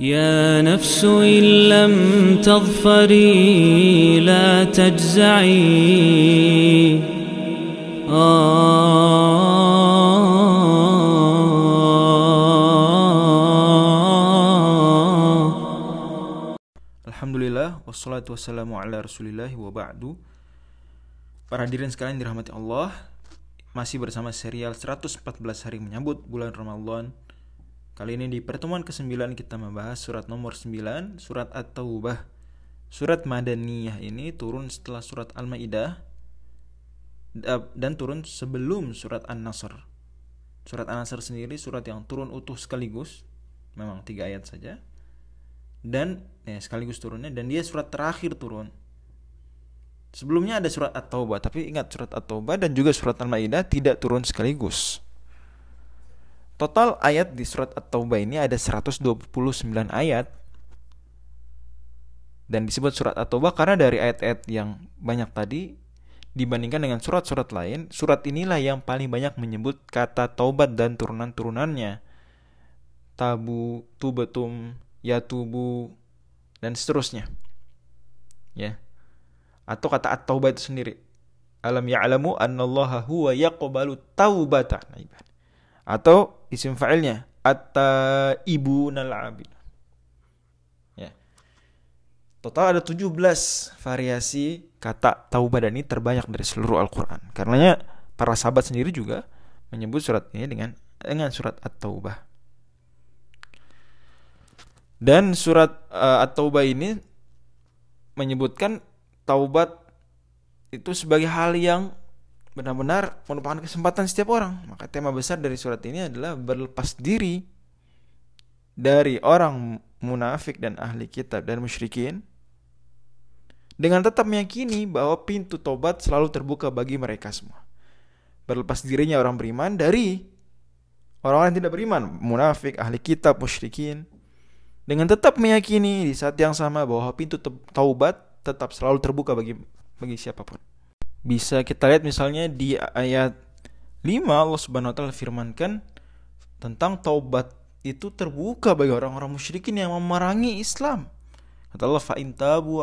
يا نفس إن لم تظفري لا تجزعي Alhamdulillah wassalatu wassalamu ala Rasulillah wa ba'du. Para hadirin sekalian dirahmati Allah, masih bersama serial 114 hari menyambut bulan Ramadan. Kali ini di pertemuan ke-9 kita membahas surat nomor 9, surat At-Taubah. Surat Madaniyah ini turun setelah surat Al-Maidah dan turun sebelum surat An-Nasr. Surat An-Nasr sendiri surat yang turun utuh sekaligus, memang tiga ayat saja. Dan ya, sekaligus turunnya dan dia surat terakhir turun. Sebelumnya ada surat At-Taubah, tapi ingat surat At-Taubah dan juga surat Al-Maidah tidak turun sekaligus. Total ayat di surat At-Taubah ini ada 129 ayat. Dan disebut surat At-Taubah karena dari ayat-ayat yang banyak tadi dibandingkan dengan surat-surat lain, surat inilah yang paling banyak menyebut kata taubat dan turunan-turunannya. Tabu, tubetum, yatubu dan seterusnya. Ya. Atau kata at-taubah itu sendiri. Alam ya'lamu annallaha huwa yaqbalu taubata ibad. Atau isim fa'ilnya at-taibunal abid. Ya. Total ada 17 variasi kata taubat dan ini terbanyak dari seluruh Al-Qur'an. Karenanya para sahabat sendiri juga menyebut surat ini dengan dengan surat At-Taubah. Dan surat uh, At-Taubah ini menyebutkan taubat itu sebagai hal yang benar-benar merupakan kesempatan setiap orang. Maka tema besar dari surat ini adalah berlepas diri dari orang munafik dan ahli kitab dan musyrikin dengan tetap meyakini bahwa pintu tobat selalu terbuka bagi mereka semua. Berlepas dirinya orang beriman dari orang-orang yang tidak beriman, munafik, ahli kitab, musyrikin, dengan tetap meyakini di saat yang sama bahwa pintu taubat tetap selalu terbuka bagi bagi siapa pun. Bisa kita lihat misalnya di ayat 5 Allah Subhanahu wa taala firmankan tentang taubat itu terbuka bagi orang-orang musyrikin yang memerangi Islam. Kata Allah fa in tabu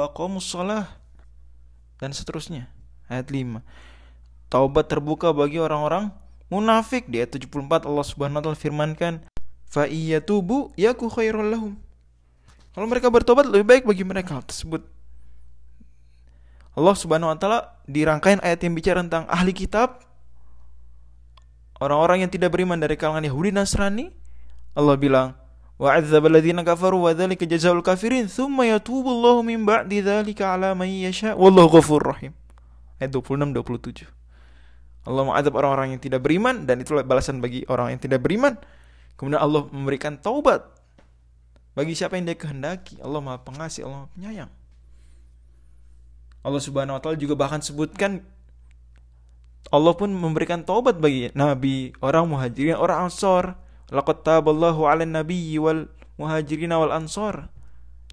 dan seterusnya. Ayat 5. Taubat terbuka bagi orang-orang munafik di ayat 74 Allah Subhanahu wa taala firmankan fa iyatubu yaku khairul lahum kalau mereka bertobat lebih baik bagi mereka tersebut. Allah Subhanahu wa taala di rangkaian ayat yang bicara tentang ahli kitab. Orang-orang yang tidak beriman dari kalangan Yahudi Nasrani Allah bilang wa adzab alladziina kafaru wa dzalika jazaa'ul kafirin tsumma yatubu min ba'di dzalika 'ala man yasha. Wallahu ghafurur rahim. Ayat 26 27 Allah mengadab orang-orang yang tidak beriman dan itulah balasan bagi orang yang tidak beriman. Kemudian Allah memberikan taubat bagi siapa yang dia kehendaki. Allah Maha Pengasih, Allah Maha Penyayang. Allah Subhanahu wa taala juga bahkan sebutkan Allah pun memberikan taubat bagi nabi, orang muhajirin, orang ansor. Laqad taballahu 'alan nabiyyi wal muhajirin wal ansor.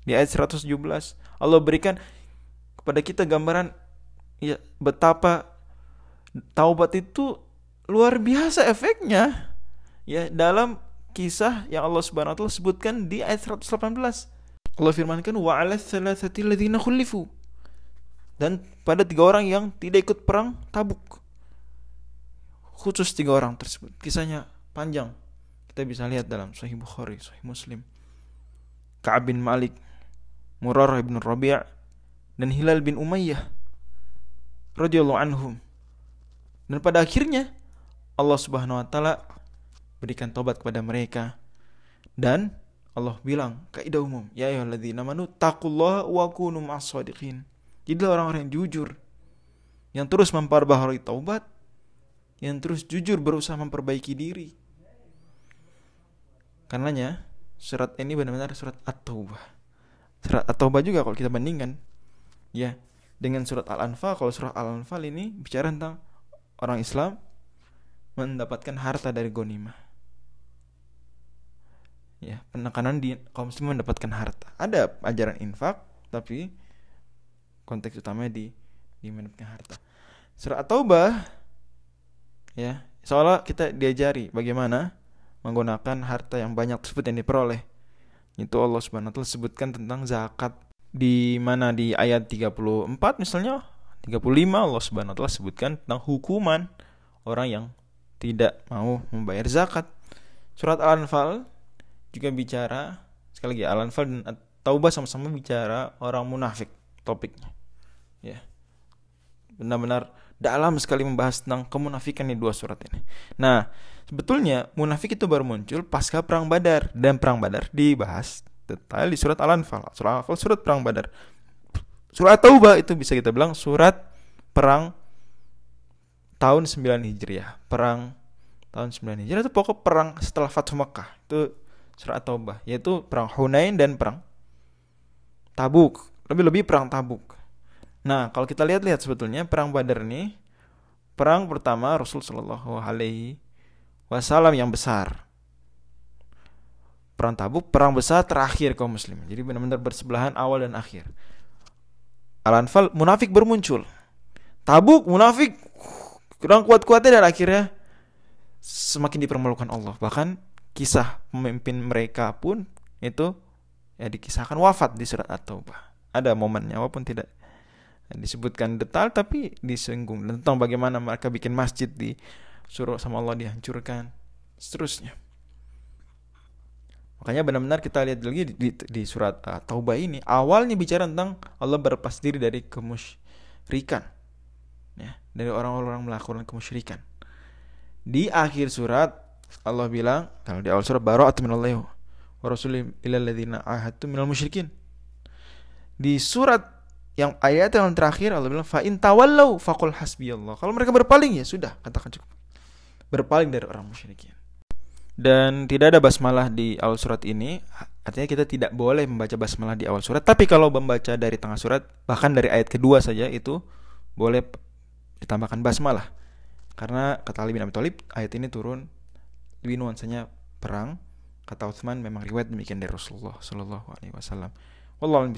Di ayat 117 Allah berikan kepada kita gambaran ya betapa taubat itu luar biasa efeknya ya dalam kisah yang Allah Subhanahu wa taala sebutkan di ayat 118. Allah firmankan wa 'ala thalathati alladziina. Dan pada tiga orang yang tidak ikut perang Tabuk. Khusus tiga orang tersebut. Kisahnya panjang. Kita bisa lihat dalam Sahih Bukhari, Sahih Muslim. Ka'ab bin Malik, Murarah bin Rabi' dan Hilal bin Umayyah radhiyallahu anhum. Dan pada akhirnya Allah Subhanahu wa taala berikan tobat kepada mereka. Dan Allah bilang kaidah umum, ya ayyuhalladzina amanu taqullaha wa kunu ma'as-shadiqin. Jadilah orang-orang yang jujur yang terus memperbaharui taubat, yang terus jujur berusaha memperbaiki diri. Karenanya surat ini benar-benar surat At-Taubah. Surat At-Taubah juga kalau kita bandingkan ya dengan surat Al-Anfal, kalau surat Al-Anfal ini bicara tentang orang Islam mendapatkan harta dari gonimah ya penekanan di kaum muslim mendapatkan harta ada ajaran infak tapi konteks utamanya di di mendapatkan harta surat taubah ya seolah kita diajari bagaimana menggunakan harta yang banyak tersebut yang diperoleh Itu Allah Subhanahu wa taala sebutkan tentang zakat di mana di ayat 34 misalnya 35 Allah Subhanahu wa taala sebutkan tentang hukuman orang yang tidak mau membayar zakat. Surat Al-Anfal juga bicara sekali lagi Al-Anfal dan Taubah sama-sama bicara orang munafik topiknya. Ya. Benar-benar dalam sekali membahas tentang kemunafikan di dua surat ini. Nah, sebetulnya munafik itu baru muncul pasca perang Badar dan perang Badar dibahas detail di surat Al-Anfal. Surat Al-Anfal surat perang Badar. Surat Taubah itu bisa kita bilang surat perang tahun 9 Hijriah. Perang tahun 9 Hijriah itu pokok perang setelah Fathu Makkah. Itu surat Taubah, yaitu perang Hunain dan perang Tabuk. Lebih-lebih perang Tabuk. Nah, kalau kita lihat-lihat sebetulnya perang Badar ini perang pertama Rasul Shallallahu Alaihi Wasallam yang besar. Perang Tabuk perang besar terakhir kaum muslimin. Jadi benar-benar bersebelahan awal dan akhir. Al-Anfal munafik bermuncul. Tabuk munafik kurang kuat-kuatnya dan akhirnya semakin dipermalukan Allah. Bahkan kisah pemimpin mereka pun itu ya dikisahkan wafat di surat At-Taubah. Ada momennya walaupun tidak disebutkan detail tapi disinggung tentang bagaimana mereka bikin masjid di suruh sama Allah dihancurkan seterusnya. Makanya benar-benar kita lihat lagi di, di, di surat uh, Taubah ini awalnya bicara tentang Allah berlepas diri dari kemusyrikan ya dari orang-orang melakukan kemusyrikan. Di akhir surat Allah bilang kalau di awal surat bara'atu minallahi wa rasulih ilal ladzina ahadtu minal musyrikin. Di surat yang ayat yang terakhir Allah bilang fa in tawallau faqul hasbiyallah. Kalau mereka berpaling ya sudah, katakan cukup. Berpaling dari orang musyrikin. Dan tidak ada basmalah di awal surat ini, artinya kita tidak boleh membaca basmalah di awal surat, tapi kalau membaca dari tengah surat, bahkan dari ayat kedua saja itu boleh ditambahkan basmalah. Karena kata Ali bin Abi Thalib, ayat ini turun lebih nuansanya perang. Kata Utsman memang riwayat demikian dari Rasulullah Shallallahu alaihi wasallam. Wallahu